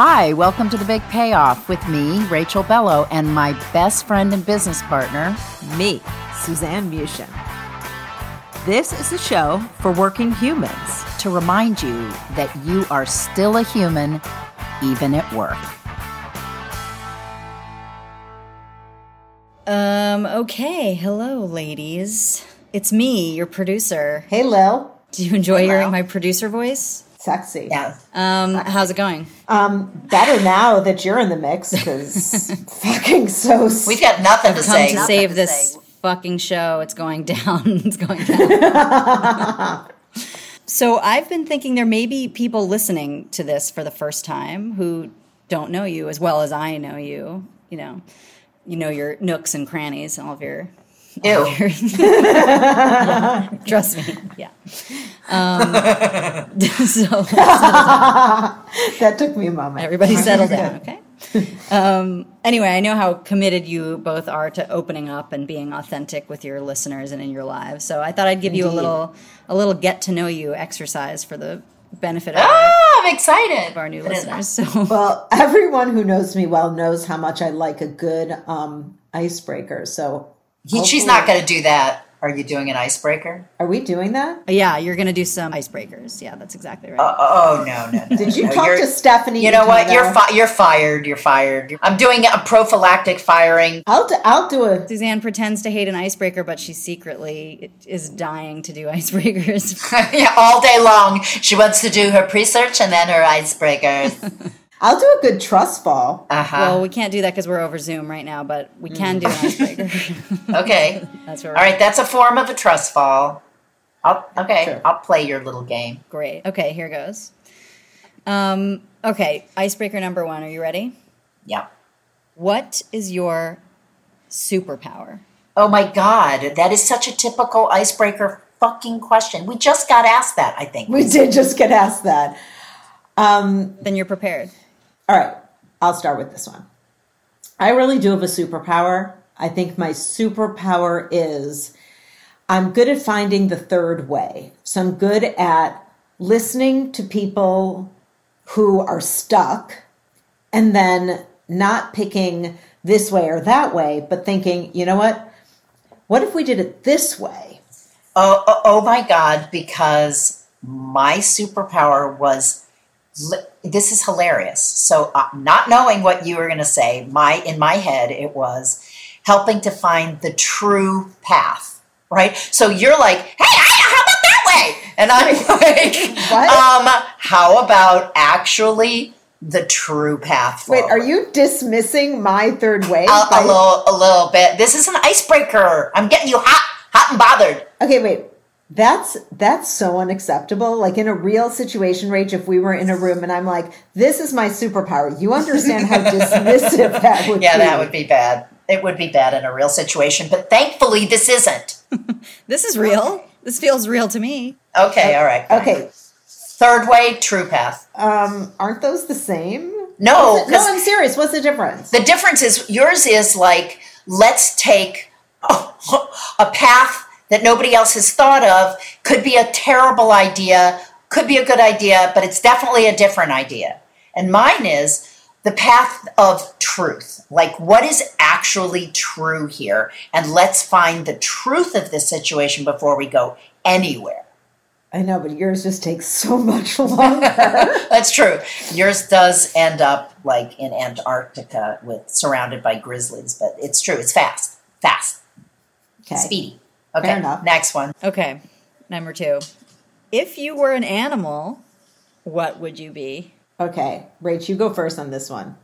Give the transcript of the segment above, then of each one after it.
Hi, welcome to The Big Payoff with me, Rachel Bellow, and my best friend and business partner, me, Suzanne Muchin. This is a show for working humans. to remind you that you are still a human, even at work. Um, okay. Hello, ladies. It's me, your producer. Hey, Lil. Do you enjoy hearing my producer voice? Sexy. Yeah. Um, how's it going? Um, better now that you're in the mix because fucking so. We've got nothing to Come say. to save this fucking show. It's going down. it's going down. so I've been thinking there may be people listening to this for the first time who don't know you as well as I know you. You know, you know your nooks and crannies, and all of your. Ew. Trust me, yeah. Um, so that took me a moment. Everybody settle down, okay? Um, anyway, I know how committed you both are to opening up and being authentic with your listeners and in your lives. So I thought I'd give you a little a little get to know you exercise for the benefit of, Ah, I'm excited. of our new What is listeners. So Well, everyone who knows me well knows how much I like a good um, icebreaker. So, He- she's not going to do that. Are you doing an icebreaker? are we doing that? yeah, you're gonna do some icebreakers. Yeah, that's exactly right. Oh, oh no, no, no. Did you no, talk to Stephanie? You know what? Vitano? You're fi- you're fired. You're fired. I'm doing a prophylactic firing. I'll do, I'll do a. Suzanne pretends to hate an icebreaker, but she secretly is dying to do icebreakers. yeah, all day long. She wants to do her pre-search and then her icebreakers. I'll do a good trust fall. Uh-huh. well, we can't do that because we're over Zoom right now, but we can do an icebreaker. okay. that's what we're All right. That's a form of a trust fall. I'll, okay. Sure. I'll play your little game. Great. Okay, here goes. Um, okay, icebreaker number one. Are you ready? Yeah. What is your superpower? Oh my God, that is such a typical icebreaker fucking question. We just got asked that, I think. We did just get asked that. Um, Then you're prepared. All right, I'll start with this one. I really do have a superpower. I think my superpower is I'm good at finding the third way. So I'm good at listening to people who are stuck and then not picking this way or that way, but thinking, you know what? What if we did it this way? Oh, oh, oh my God, because my superpower was this is hilarious. So, uh, not knowing what you were going to say, my in my head it was helping to find the true path, right? So you're like, "Hey, I, how about that way?" And I'm like, What? "Um, how about actually the true path?" Wait, are you dismissing my third way? a, a little, a little bit? This is an icebreaker. I'm getting you hot, hot and bothered. Okay, wait. That's that's so unacceptable. Like in a real situation, Rach, if we were in a room and I'm like, "This is my superpower," you understand how dismissive that would be. Yeah, that would be bad. It would be bad in a real situation, but thankfully this isn't. This is real. This feels real to me. Okay, all right. fine. Okay, Third way, true path. um, aren't those the same? No, no I'm serious. What's the difference? the difference is yours is like let's take a path that nobody else has thought of. Could be a terrible idea, could be a good idea, but it's definitely a different idea. And mine is the path of truth. Like, what is actually true here? And let's find the truth of this situation before we go anywhere. I know, but yours just takes so much longer. That's true. Yours does end up like in Antarctica with surrounded by grizzlies, but it's true. It's fast, fast, okay. speedy. Okay, Fair enough. next one. Okay, number two. If you were an animal, what would you be? Okay. Rach, you go first on this one.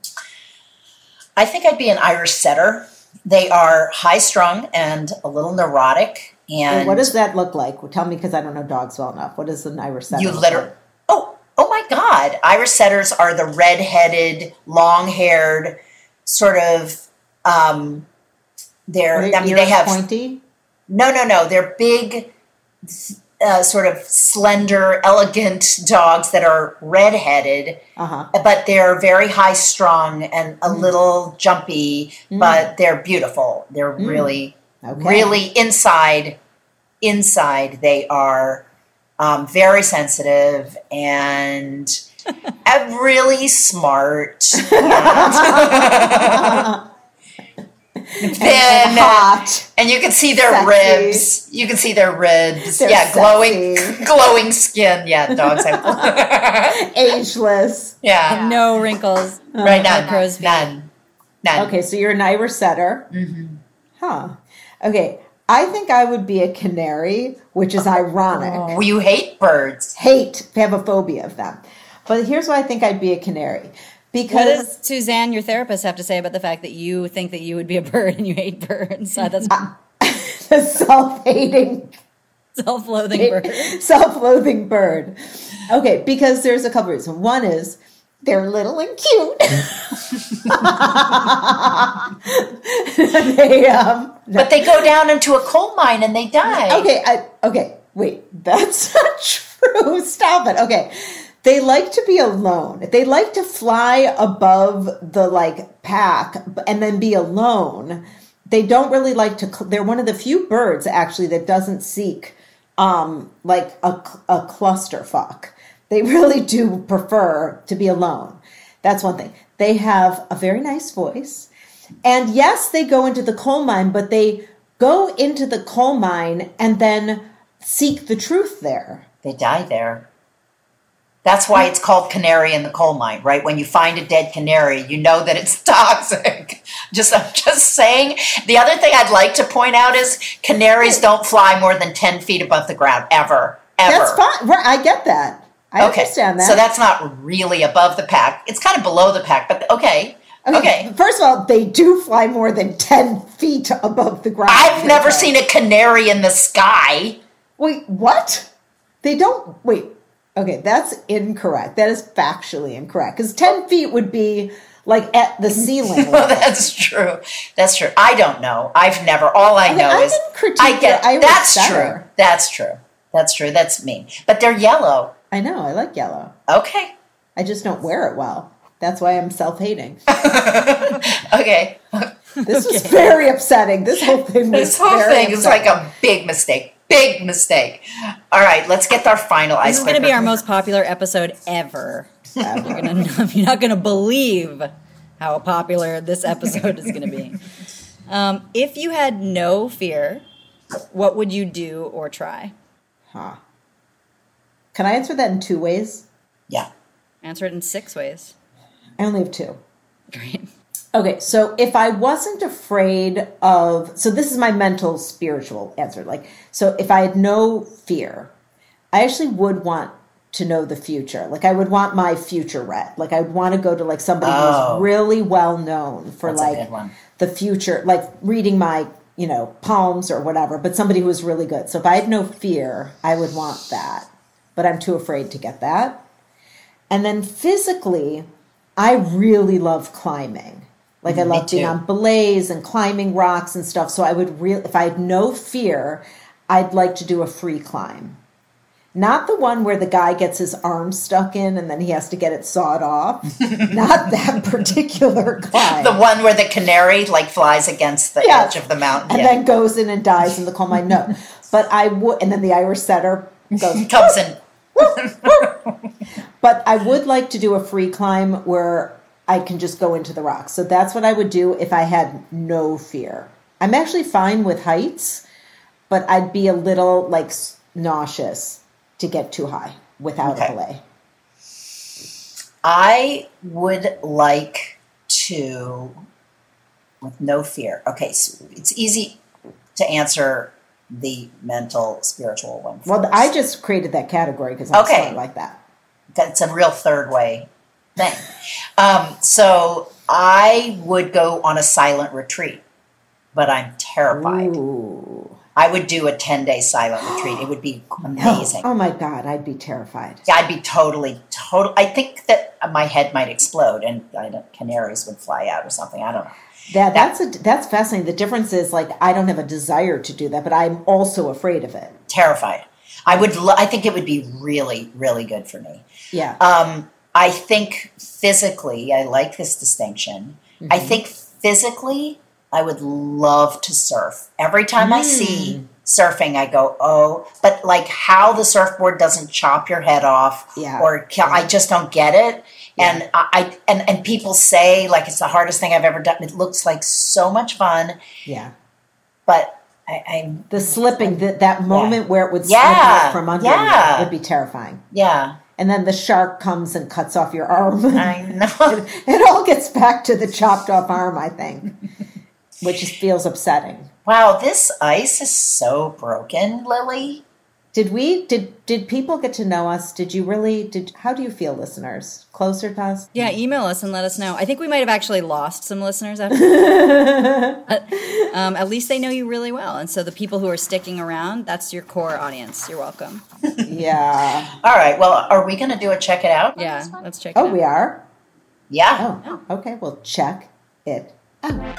I think I'd be an Irish setter. They are high strung and a little neurotic. And Wait, what does that look like? Well, tell me because I don't know dogs well enough. What does an Irish setter you look literally like? oh oh my god irish setters are the red-headed long-haired sort of um they're Are i mean they have pointy. No no no. They're big uh, sort of slender elegant dogs that are red-headed Uh-huh. but they're very high strung and a little jumpy but they're beautiful. They're really Okay. really inside inside they are um, very sensitive and uh, really smart and thin Hot. and you can see their Sexy. ribs you can see their ribs They're yeah glowing sexy. glowing skin yeah dogs have Ageless. yeah No wrinkles. right now, none crow's none none Okay, so you're an Irish setter. Mm-hmm. Huh. Okay. I think I would be a canary, which is ironic. Well, you hate birds Hate, have a phobia of them. But here's why I think I'd be a canary. What Because does Suzanne, your therapist, have to say about the fact that you think that you would be a bird and you hate birds? Uh, That's the self-hating self-loathing bird. self-loathing bird. Okay, because there's a couple reasons. One is they're little and cute. they um but they go down into a coal mine and they die okay, I okay, wait, that's not true. Stop it. Okay. They like to be alone. They like to fly above the like pack and then be alone. They don't really like to they're one of the few birds actually that doesn't seek um like a a clusterfuck. They really do prefer to be alone. That's one thing. They have a very nice voice. And yes, they go into the coal mine, but they go into the coal mine and then seek the truth there. they die there. That's why it's called canary in the coal mine, right? When you find a dead canary, you know that it's toxic. Just I'm just saying. The other thing I'd like to point out is canaries don't fly more than ten feet above the ground ever. Ever. That's fine. Right, I get that. I Okay, understand that. so that's not really above the pack. It's kind of below the pack, but okay. Okay. First of all, they do fly more than 10 feet above the ground. I've never seen a canary in the sky. Wait, what? They don't. Wait. Okay, that's incorrect. That is factually incorrect. Because 10 feet would be like at the ceiling. Well, that's true. That's true. I don't know. I've never. All I Okay, know I is I get. That's setter. true. That's true. That's true. That's me. But they're yellow. I know, I like yellow. Okay. I just don't wear it well. That's why I'm self hating. Okay. This was very upsetting. This whole thing was This whole thing is like a big mistake. Big mistake. All right. Let's get our final ice. This is going to be our most popular episode ever. You're, gonna, you're not going to believe how popular this episode is going to be. Um, if you had no fear, what would you do or try? Huh. Can I answer that in two ways? Yeah. Answer it in six ways. I only have two. Great. Okay, so if I wasn't afraid of, so this is my mental spiritual answer. Like, so if I had no fear, I actually would want to know the future. Like, I would want my future read. Like, I would want to go to like somebody Oh. who's really well known for like the future, like reading my, you know, palms or whatever, but somebody who was really good. So if I had no fear, I would want that. But I'm too afraid to get that. And then physically, I really love climbing. Like I Mm, Me love being on belays and climbing rocks and stuff. So I would real if I had no fear, I'd like to do a free climb. Not the one where the guy gets his arm stuck in and then he has to get it sawed off. Not that particular climb. The one where the canary like flies against the Yeah. edge of the mountain. and yeah. then goes in and dies in the coal mine. No. But I would and then the Irish setter goes comes in. But I would like to do a free climb where I can just go into the rocks. So that's what I would do if I had no fear. I'm actually fine with heights, but I'd be a little like nauseous to get too high without Okay. a belay. I would like to, with no fear. Okay, so it's easy to answer the mental, spiritual one. Well. I just created that category because I'm Okay. like that. that's a real third way thing. Um, so I would go on a silent retreat, but I'm terrified. Ooh. I would do a 10 day silent retreat. It would be amazing. Oh, oh my God, I'd be terrified. Yeah, I'd be totally, total. I think that my head might explode and I don't, canaries would fly out or something. I don't know. Yeah, that's a, that's fascinating. The difference is like I don't have a desire to do that, but I'm also afraid of it. Terrified. I would. Lo- I think it would be really, really good for me. Yeah. Um, I think physically, I like this distinction. I mm-hmm. think physically, I would love to surf. Every time I see hmm. surfing, I go, oh, but like how the surfboard doesn't chop your head off, Yeah. or kill, I just don't get it. And I, I and and people say like it's the hardest thing I've ever done. It looks like so much fun, yeah. but I, I'm The slipping, that that moment where it would slip Yeah, out from under yeah. you would be terrifying. yeah. And then the shark comes and cuts off your arm. I know. it all gets back to the chopped off arm, I think, which is, feels upsetting. wow, this ice is so broken, Lily. Did we did did people get to know us? Did you really did how do you feel listeners? Closer to us? Yeah, email us and let us know. I think we might have actually lost some listeners after. Um, at least they know you really well, and so the people who are sticking around, that's your core audience. You're welcome. Yeah. All right. Well, are we going to do a check it out? Yeah, let's check. it Oh, out. we are? Yeah. Oh, okay. Well, check it out.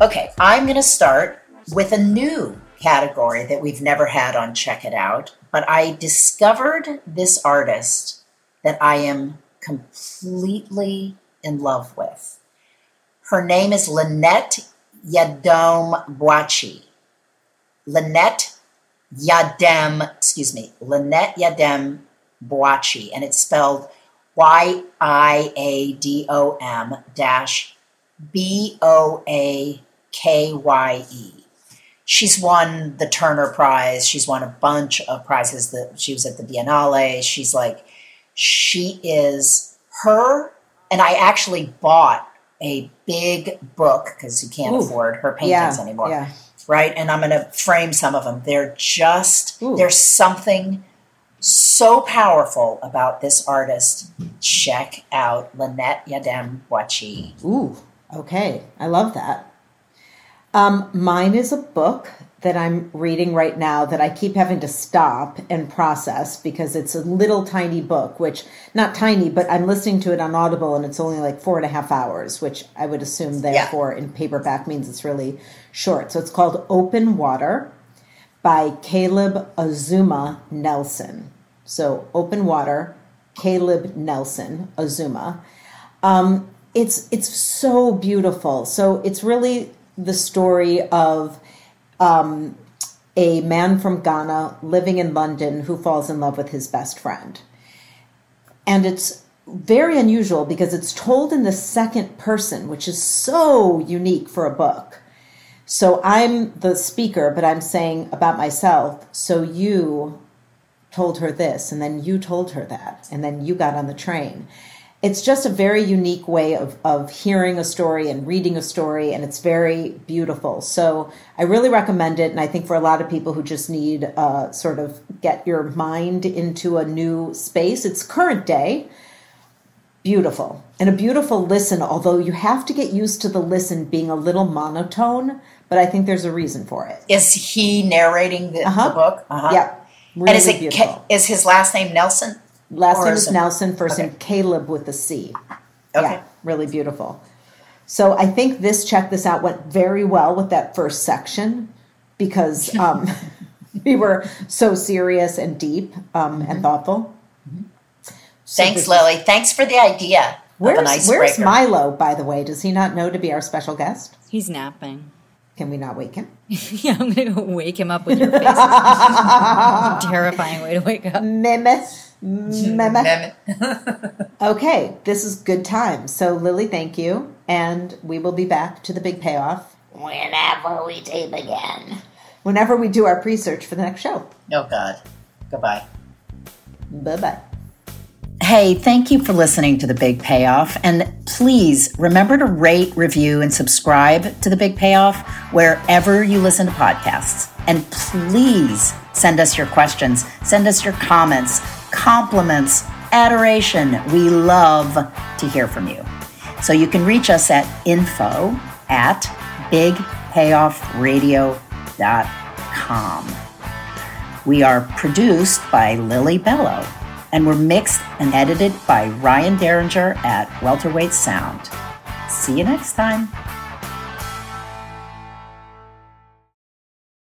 Okay. I'm going to start with a new category that we've never had on Check It Out, but I discovered this artist that I am completely in love with. Her name is Lynette Yiadom-Boakye. Lynette Yiadom, excuse me, Lynette Yadem Boachi, and it's spelled Y I A D O M dash B O A K Y E. She's won the Turner Prize. She's won a bunch of prizes. That she was at the Biennale. She's like, she is her. And I actually bought a big book because you can't Ooh. afford her paintings Yeah, anymore yeah. right? And I'm going to frame some of them. They're just, Ooh. there's something so powerful about this artist. Check out Lynette Yadem Wachi. Ooh, okay. I love that. Um, mine is a book that I'm reading right now that I keep having to stop and process because it's a little tiny book, which not tiny, but I'm listening to it on Audible and it's only like four and a half hours, which I would assume therefore in paperback means it's really short. So it's called Open Water by Caleb Azumah Nelson. So Open Water, Caleb Nelson Azumah. Um, it's it's so beautiful. So it's really the story of um, a man from Ghana living in London who falls in love with his best friend, and it's very unusual because it's told in the second person, which is so unique for a book. So I'm the speaker, but I'm saying about myself. So you told her this, and then you told her that, and then you got on the train. It's just a very unique way of, of hearing a story and reading a story, and it's very beautiful. So I really recommend it, and I think for a lot of people who just need uh, sort of get your mind into a new space, it's current day, beautiful, and a beautiful listen, although you have to get used to the listen being a little monotone, but I think there's a reason for it. Is he narrating the, Uh-huh. the book? Uh-huh. Yeah. Really and is it beautiful. Is his last name Nelson? Last name is is Nelson, first Okay. name Caleb with a C. Okay. Yeah, really beautiful. So I think this check this out went very well with that first section because um, we were so serious and deep um, Mm-hmm. and thoughtful. So Thanks, this is- Lily. Thanks for the idea of Where's, an where's. Milo, by the way? Does he not know to be our special guest? He's napping. Can we not wake him? yeah, I'm gonna wake him up with your face. Terrifying way to wake up. Meme. Meme. okay, this is good time. So, Lily, thank you. And we will be back to the big payoff Whenever we tape again. whenever we do our pre search for the next show. Oh God. Goodbye. Bye bye. Hey, thank you for listening to The Big Payoff. And please remember to rate, review, and subscribe to The Big Payoff wherever you listen to podcasts. And please send us your questions, send us your comments, compliments, adoration. We love to hear from you. So you can reach us at info at bigpayoffradio.com. We are produced by Lily Bellow and we're mixed and edited by Ryan Derringer at Welterweight Sound. See you next time.